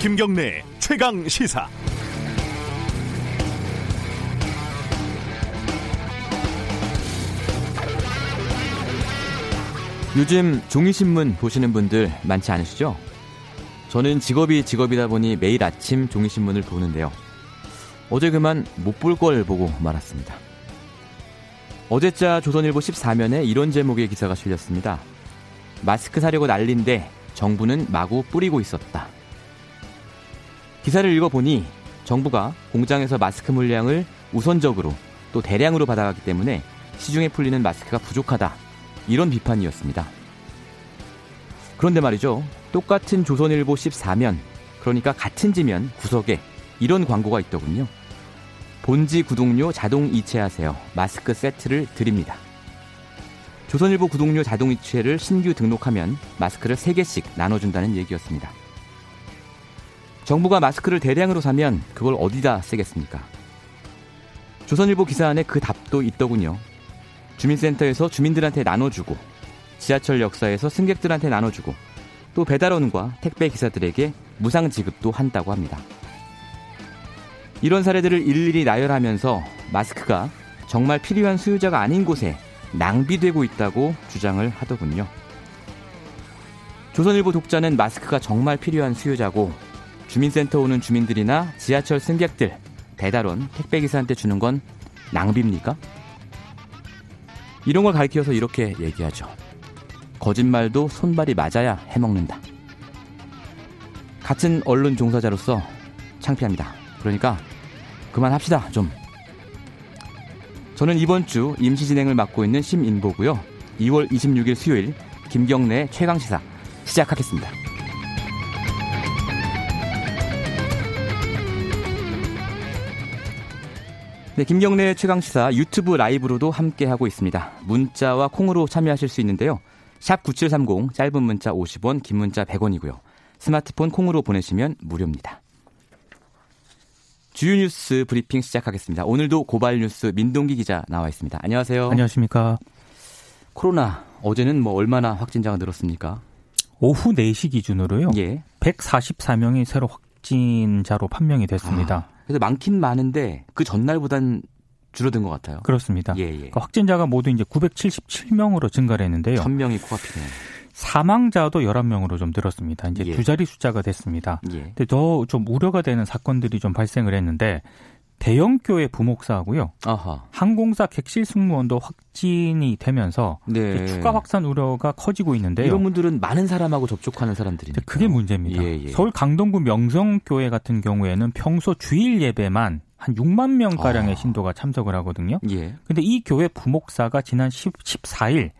김경래 최강 시사. 요즘 종이신문 보시는 분들 많지 않으시죠? 저는 직업이 직업이다 보니 매일 아침 종이신문을 보는데요. 어제 그만 못 볼 걸 보고 말았습니다. 어제자 조선일보 14면에 이런 제목의 기사가 실렸습니다. 마스크 사려고 난린데 정부는 마구 뿌리고 있었다. 기사를 읽어보니 정부가 공장에서 마스크 물량을 우선적으로 또 대량으로 받아가기 때문에 시중에 풀리는 마스크가 부족하다. 이런 비판이었습니다. 그런데 말이죠. 똑같은 조선일보 14면, 그러니까 같은 지면 구석에 이런 광고가 있더군요. 본지 구독료 자동 이체하세요. 마스크 세트를 드립니다. 조선일보 구독료 자동 이체를 신규 등록하면 마스크를 3개씩 나눠준다는 얘기였습니다. 정부가 마스크를 대량으로 사면 그걸 어디다 쓰겠습니까? 조선일보 기사 안에 그 답도 있더군요. 주민센터에서 주민들한테 나눠주고 지하철 역사에서 승객들한테 나눠주고 또 배달원과 택배 기사들에게 무상 지급도 한다고 합니다. 이런 사례들을 일일이 나열하면서 마스크가 정말 필요한 수요자가 아닌 곳에 낭비되고 있다고 주장을 하더군요. 조선일보 독자는 마스크가 정말 필요한 수요자고 주민센터 오는 주민들이나 지하철 승객들, 배달원, 택배기사한테 주는 건 낭비입니까? 이런 걸 가리켜서 이렇게 얘기하죠. 거짓말도 손발이 맞아야 해먹는다. 같은 언론 종사자로서 창피합니다. 그러니까 그만합시다, 좀. 저는 이번 주 임시 진행을 맡고 있는 심인보고요. 2월 26일 수요일 김경래 최강 시사 시작하겠습니다. 네, 김경래 최강 시사 유튜브 라이브로도 함께 하고 있습니다. 문자와 콩으로 참여하실 수 있는데요. 샵 9730 짧은 문자 50원 긴 문자 100원이고요. 스마트폰 콩으로 보내시면 무료입니다. 주요 뉴스 브리핑 시작하겠습니다. 오늘도 고발 뉴스 민동기 기자 나와 있습니다. 안녕하세요. 안녕하십니까. 코로나 어제는 뭐 얼마나 확진자가 늘었습니까? 오후 4시 기준으로요. 예. 144명이 새로 확진자로 판명이 됐습니다. 아, 그래서 많긴 많은데 그 전날보단 줄어든 것 같아요. 그렇습니다. 예, 예. 그러니까 확진자가 모두 이제 977명으로 증가를 했는데요. 1000명이 코앞이네요. 사망자도 11명으로 좀 늘었습니다. 이제 예. 두 자리 숫자가 됐습니다. 예. 근데 더 좀 우려가 되는 사건들이 좀 발생을 했는데 대형 교회 부목사하고요. 아하. 항공사 객실 승무원도 확진이 되면서 네. 추가 확산 우려가 커지고 있는데요. 이런 분들은 많은 사람하고 접촉하는 사람들이니까. 그게 문제입니다. 예, 예. 서울 강동구 명성교회 같은 경우에는 평소 주일 예배만 한 6만 명 가량의 아. 신도가 참석을 하거든요. 예. 근데 이 교회 부목사가 지난 10, 14일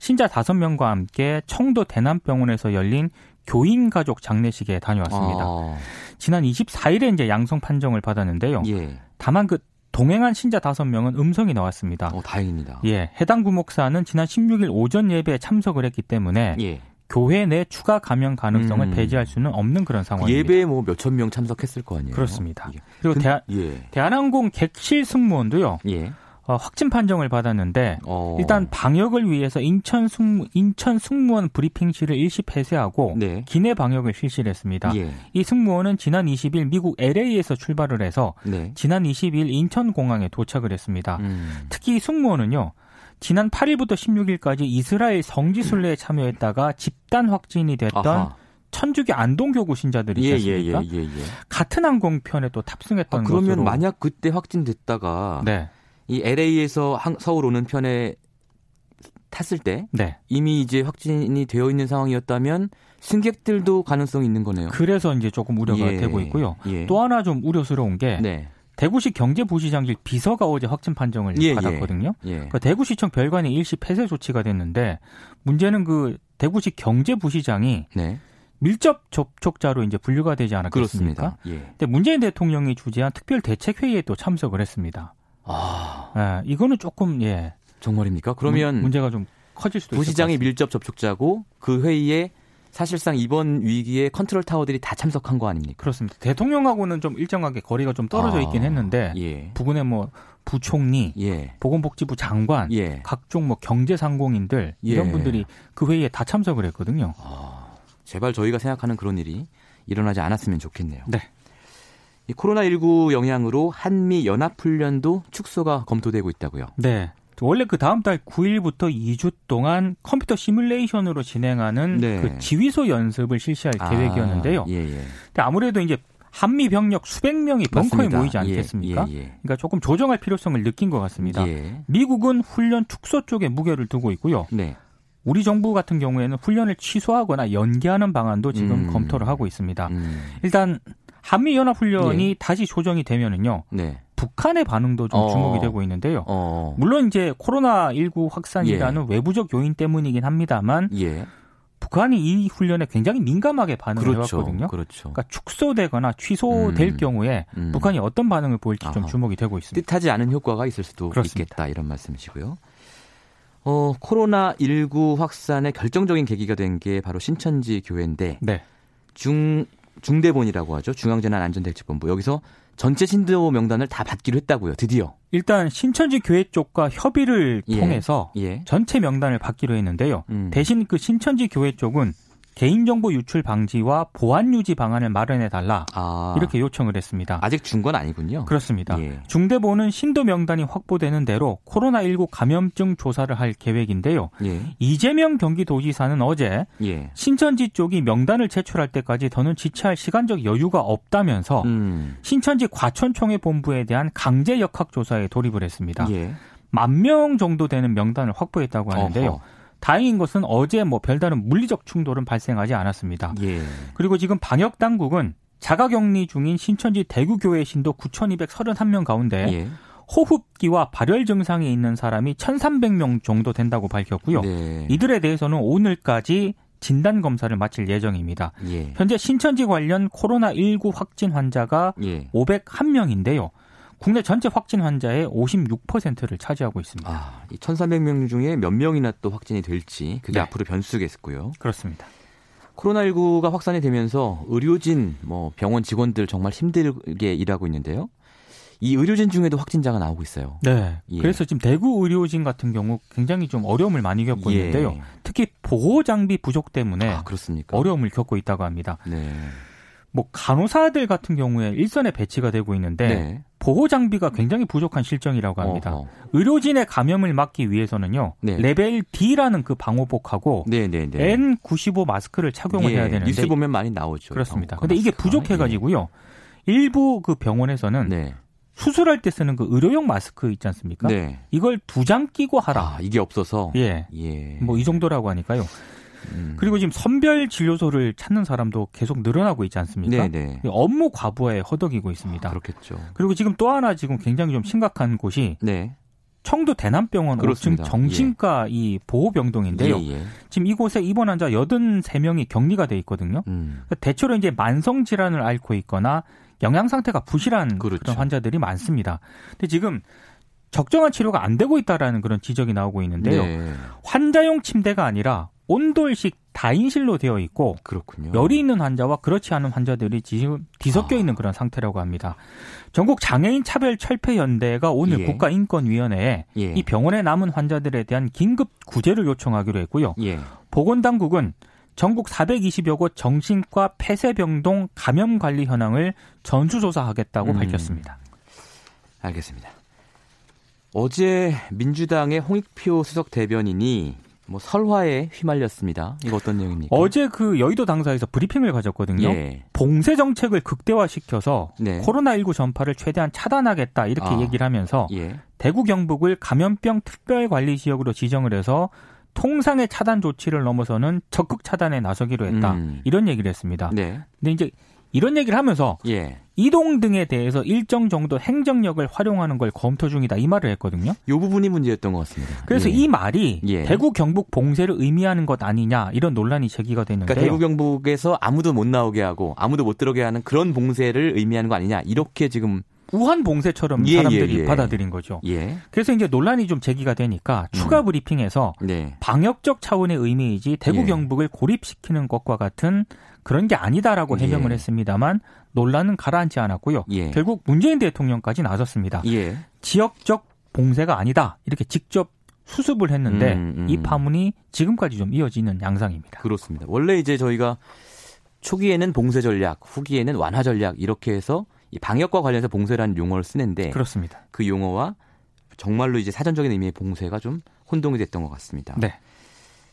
신자 5명과 함께 청도 대남병원에서 열린 교인 가족 장례식에 다녀왔습니다. 아, 지난 24일에 이제 양성 판정을 받았는데요. 예. 다만 그 동행한 신자 5명은 음성이 나왔습니다. 어, 다행입니다. 예, 해당 부목사는 지난 16일 오전 예배에 참석을 했기 때문에 예. 교회 내 추가 감염 가능성을 음. 배제할 수는 없는 그런 상황입니다. 예배에 뭐 몇천 명 참석했을 거 아니에요. 그렇습니다. 예. 그리고 근- 대한, 예. 대한항공 객실 승무원도요. 예. 어, 확진 판정을 받았는데 어. 일단 방역을 위해서 인천 승무 인천 승무원 브리핑실을 일시 폐쇄하고 네. 기내 방역을 실시를 했습니다. 예. 이 승무원은 지난 20일 미국 LA에서 출발을 해서 네. 지난 20일 인천 공항에 도착을 했습니다. 음. 특히 이 승무원은요. 지난 8일부터 16일까지 이스라엘 성지 순례에 참여했다가 집단 확진이 됐던 아하. 천주교 안동교구 신자들이 예, 있지 예, 예? 예, 예. 같은 항공편에 또 탑승했던 아, 그러면 것으로 만약 그때 확진됐다가 네. 이 LA에서 서울 오는 편에 탔을 때 네. 이미 이제 확진이 되어 있는 상황이었다면 승객들도 가능성이 있는 거네요. 그래서 이제 조금 우려가 예. 되고 있고요. 예. 또 하나 좀 우려스러운 게 네. 대구시 경제부시장실 비서가 어제 확진 판정을 예, 받았거든요. 예. 그러니까 대구시청 별관이 일시 폐쇄 조치가 됐는데 문제는 그 대구시 경제부시장이 네. 밀접 접촉자로 이제 분류가 되지 않았겠습니까? 그렇습니다. 예. 근데 문재인 대통령이 주재한 특별 대책 회의에 또 참석을 했습니다. 아, 예, 이거는 조금 예 정말입니까? 그러면 문, 제가 좀 커질 수도 있을 부시장이. 밀접 접촉자고 그 회의에 사실상 이번 위기에 컨트롤 타워들이 다 참석한 거 아닙니까? 그렇습니다. 대통령하고는 좀 일정하게 거리가 좀 떨어져 아, 있긴 했는데 예. 부근에 뭐 부총리, 예. 보건복지부 장관, 예. 각종 뭐 경제상공인들 이런 예. 분들이 그 회의에 다 참석을 했거든요. 아, 제발 저희가 생각하는 그런 일이 일어나지 않았으면 좋겠네요. 네. 이 코로나19 영향으로 한미 연합훈련도 축소가 검토되고 있다고요. 네. 원래 그 다음 달 9일부터 2주 동안 컴퓨터 시뮬레이션으로 진행하는 네. 그 지휘소 연습을 실시할 아, 계획이었는데요. 예, 예. 근데 아무래도 이제 한미 병력 수백 명이 벙커에 맞습니다. 모이지 예, 않겠습니까? 예, 예. 그러니까 조금 조정할 필요성을 느낀 것 같습니다. 예. 미국은 훈련 축소 쪽에 무게를 두고 있고요. 네. 우리 정부 같은 경우에는 훈련을 취소하거나 연기하는 방안도 지금 음. 검토를 하고 있습니다. 음, 일단 한미 연합 훈련이 예. 다시 조정이 되면은요. 네. 북한의 반응도 좀 어. 주목이 되고 있는데요. 어. 물론 이제 코로나 19 확산이라는 외부적 요인 때문이긴 합니다만 예. 북한이 이 훈련에 굉장히 민감하게 반응을 그렇죠. 해왔거든요. 그렇죠. 그러니까 축소되거나 취소될 음. 경우에 음. 북한이 어떤 반응을 보일지 좀 아하. 주목이 되고 있습니다. 뜻하지 않은 효과가 있을 수도 그렇습니다. 있겠다 이런 말씀이시고요. 어, 코로나 19 확산의 결정적인 계기가 된 게 바로 신천지 교회인데 네. 중 중대본이라고 하죠. 중앙재난안전대책본부 여기서 전체 신도 명단을 다 받기로 했다고요. 드디어. 일단 신천지 교회 쪽과 협의를 예. 통해서 예. 전체 명단을 받기로 했는데요. 음. 대신 그 신천지 교회 쪽은 개인정보 유출 방지와 보안 유지 방안을 마련해 달라 아. 이렇게 요청을 했습니다. 아직 준 건 아니군요. 그렇습니다. 예. 중대본은 신도 명단이 확보되는 대로 코로나19 감염증 조사를 할 계획인데요. 예. 이재명 경기도지사는 어제 예. 신천지 쪽이 명단을 제출할 때까지 더는 지체할 시간적 여유가 없다면서 음. 신천지 과천총회 본부에 대한 강제 역학 조사에 돌입을 했습니다. 예. 만명 정도 되는 명단을 확보했다고 하는데요. 어허. 다행인 것은 어제 뭐 별다른 물리적 충돌은 발생하지 않았습니다. 예. 그리고 지금 방역 당국은 자가 격리 중인 신천지 대구교회 신도 9,231명 가운데 예. 호흡기와 발열 증상이 있는 사람이 1,300명 정도 된다고 밝혔고요. 네. 이들에 대해서는 오늘까지 진단 검사를 마칠 예정입니다. 예. 현재 신천지 관련 코로나 19 확진 환자가 예. 501명인데요. 국내 전체 확진 환자의 56%를 차지하고 있습니다. 아, 이 1,300명 중에 몇 명이나 또 확진이 될지 그게 네. 앞으로 변수겠고요. 그렇습니다. 코로나19가 확산이 되면서 의료진, 뭐 병원 직원들 정말 힘들게 일하고 있는데요. 이 의료진 중에도 확진자가 나오고 있어요. 네. 예. 그래서 지금 대구 의료진 같은 경우 굉장히 좀 어려움을 많이 겪고 예. 있는데요. 특히 보호 장비 부족 때문에 아, 그렇습니까? 어려움을 겪고 있다고 합니다. 네. 뭐 간호사들 같은 경우에 일선에 배치가 되고 있는데 네. 보호 장비가 굉장히 부족한 실정이라고 합니다. 어허. 의료진의 감염을 막기 위해서는요. 네. 레벨 D라는 그 방호복하고 네, 네, 네. N95 마스크를 착용을 예, 해야 되는데 뉴스 보면 많이 나오죠. 그렇습니다. 방어가 근데 이게 마스크가. 부족해 가지고요. 일부 그 병원에서는 네. 수술할 때 쓰는 그 의료용 마스크 있지 않습니까? 네. 이걸 두 장 끼고 하라. 아, 이게 없어서 예. 예. 뭐 이 정도라고 하니까요. 음. 그리고 지금 선별 진료소를 찾는 사람도 계속 늘어나고 있지 않습니까? 네, 네. 업무 과부하에 허덕이고 있습니다. 그렇겠죠. 그리고 지금 또 하나 지금 굉장히 좀 심각한 곳이 네. 청도 대남병원 5층 그렇습니다. 정신과 이 보호병동인데요. 예, 예. 지금 이곳에 입원 환자 83명이 격리가 돼 있거든요. 음. 그러니까 대체로 이제 만성 질환을 앓고 있거나 영양 상태가 부실한 그 그렇죠. 런 환자들이 많습니다. 근데 지금 적정한 치료가 안 되고 있다라는 그런 지적이 나오고 있는데요. 네. 환자용 침대가 아니라 온돌식 다인실로 되어 있고 그렇군요. 열이 있는 환자와 그렇지 않은 환자들이 지금 뒤섞여 아. 있는 그런 상태라고 합니다. 전국 장애인 차별 철폐 연대가 오늘 예. 국가인권위원회에 예. 이 병원에 남은 환자들에 대한 긴급 구제를 요청하기로 했고요. 예. 보건당국은 전국 420여 곳 정신과 폐쇄병동 감염 관리 현황을 전수 조사하겠다고 음. 밝혔습니다. 알겠습니다. 어제 민주당의 홍익표 수석 대변인이 뭐 설화에 휘말렸습니다. 이거 어떤 내용입니까? 어제 그 여의도 당사에서 브리핑을 가졌거든요. 예. 봉쇄 정책을 극대화시켜서 네. 코로나19 전파를 최대한 차단하겠다 이렇게 아. 얘기를 하면서 예. 대구 경북을 감염병 특별관리 지역으로 지정을 해서 통상의 차단 조치를 넘어서는 적극 차단에 나서기로 했다. 음. 이런 얘기를 했습니다. 네. 근데 이제 이런 얘기를 하면서 예. 이동 등에 대해서 일정 정도 행정력을 활용하는 걸 검토 중이다 이 말을 했거든요. 요 부분이 문제였던 것 같습니다. 그래서 예. 이 말이 예. 대구 경북 봉쇄를 의미하는 것 아니냐 이런 논란이 제기가 됐는데요. 그러니까 대구 경북에서 아무도 못 나오게 하고 아무도 못 들어게 하는 그런 봉쇄를 의미하는 거 아니냐 이렇게 지금 우한 봉쇄처럼 예, 사람들이 예, 예. 받아들인 거죠. 예. 그래서 이제 논란이 좀 제기가 되니까 추가 브리핑에서 네. 방역적 차원의 의미이지 대구 예. 경북을 고립시키는 것과 같은 그런 게 아니다라고 예. 해명을 했습니다만 논란은 가라앉지 않았고요. 예. 결국 문재인 대통령까지 나섰습니다. 예. 지역적 봉쇄가 아니다 이렇게 직접 수습을 했는데 음, 음. 이 파문이 지금까지 좀 이어지는 양상입니다. 그렇습니다. 원래 이제 저희가 초기에는 봉쇄 전략, 후기에는 완화 전략 이렇게 해서 이 방역과 관련해서 봉쇄라는 용어를 쓰는데 그렇습니다. 그 용어와 정말로 이제 사전적인 의미의 봉쇄가 좀 혼동이 됐던 것 같습니다. 네.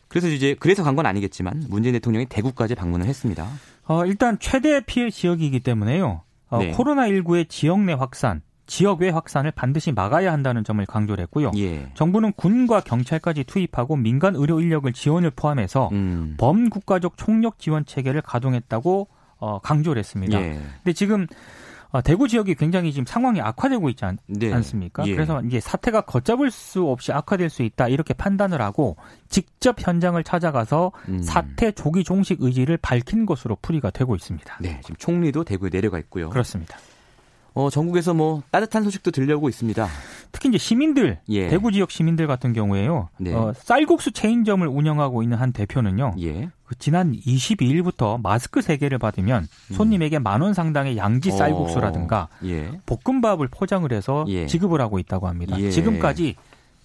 그래서 이제 그래서 간 건 아니겠지만 문재인 대통령이 대구까지 방문을 했습니다. 어, 일단 최대 피해 지역이기 때문에요. 어, 네. 코로나19의 지역 내 확산, 지역 외 확산을 반드시 막아야 한다는 점을 강조를 했고요. 예. 정부는 군과 경찰까지 투입하고 민간 의료 인력을 지원을 포함해서 음. 범국가적 총력 지원 체계를 가동했다고 어, 강조를 했습니다. 예. 근데 지금 어, 대구 지역이 굉장히 지금 상황이 악화되고 있지 않, 네. 않습니까? 예. 그래서 이제 사태가 걷잡을 수 없이 악화될 수 있다 이렇게 판단을 하고 직접 현장을 찾아가서 음. 사태 조기 종식 의지를 밝힌 것으로 풀이가 되고 있습니다. 네, 지금 총리도 대구에 내려가 있고요. 그렇습니다. 어, 전국에서 뭐 따뜻한 소식도 들려오고 있습니다. 특히 이제 시민들, 예. 대구 지역 시민들 같은 경우에요. 네. 어, 쌀국수 체인점을 운영하고 있는 한 대표는요. 예. 그 지난 22일부터 마스크 3개를 받으면 손님에게 만 원 상당의 양지 쌀국수라든가 음. 어, 예. 볶음밥을 포장을 해서 예. 지급을 하고 있다고 합니다. 예. 지금까지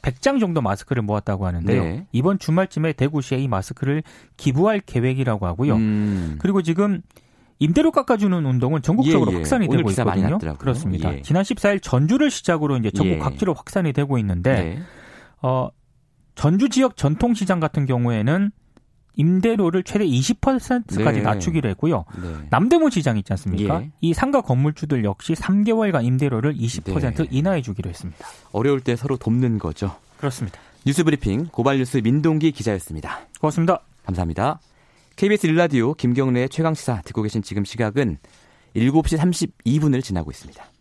100장 정도 마스크를 모았다고 하는데요. 네. 이번 주말쯤에 대구시에 이 마스크를 기부할 계획이라고 하고요. 음. 그리고 지금 임대료 깎아주는 운동은 전국적으로 예, 예. 확산이 되고 있거든요. 났더라고요. 그렇습니다. 예. 지난 14일 전주를 시작으로 이제 전국 예. 각지로 확산이 되고 있는데 네. 어, 전주 지역 전통시장 같은 경우에는 임대료를 최대 20%까지 네. 낮추기로 했고요. 네. 남대문 시장 있지 않습니까? 예. 이 상가 건물주들 역시 3개월간 임대료를 20% 네. 인하해 주기로 했습니다. 어려울 때 서로 돕는 거죠. 그렇습니다. 뉴스브리핑 고발뉴스 민동기 기자였습니다. 고맙습니다. 감사합니다. KBS 일라디오 김경래의 최강시사 듣고 계신 지금 시각은 7시 32분을 지나고 있습니다.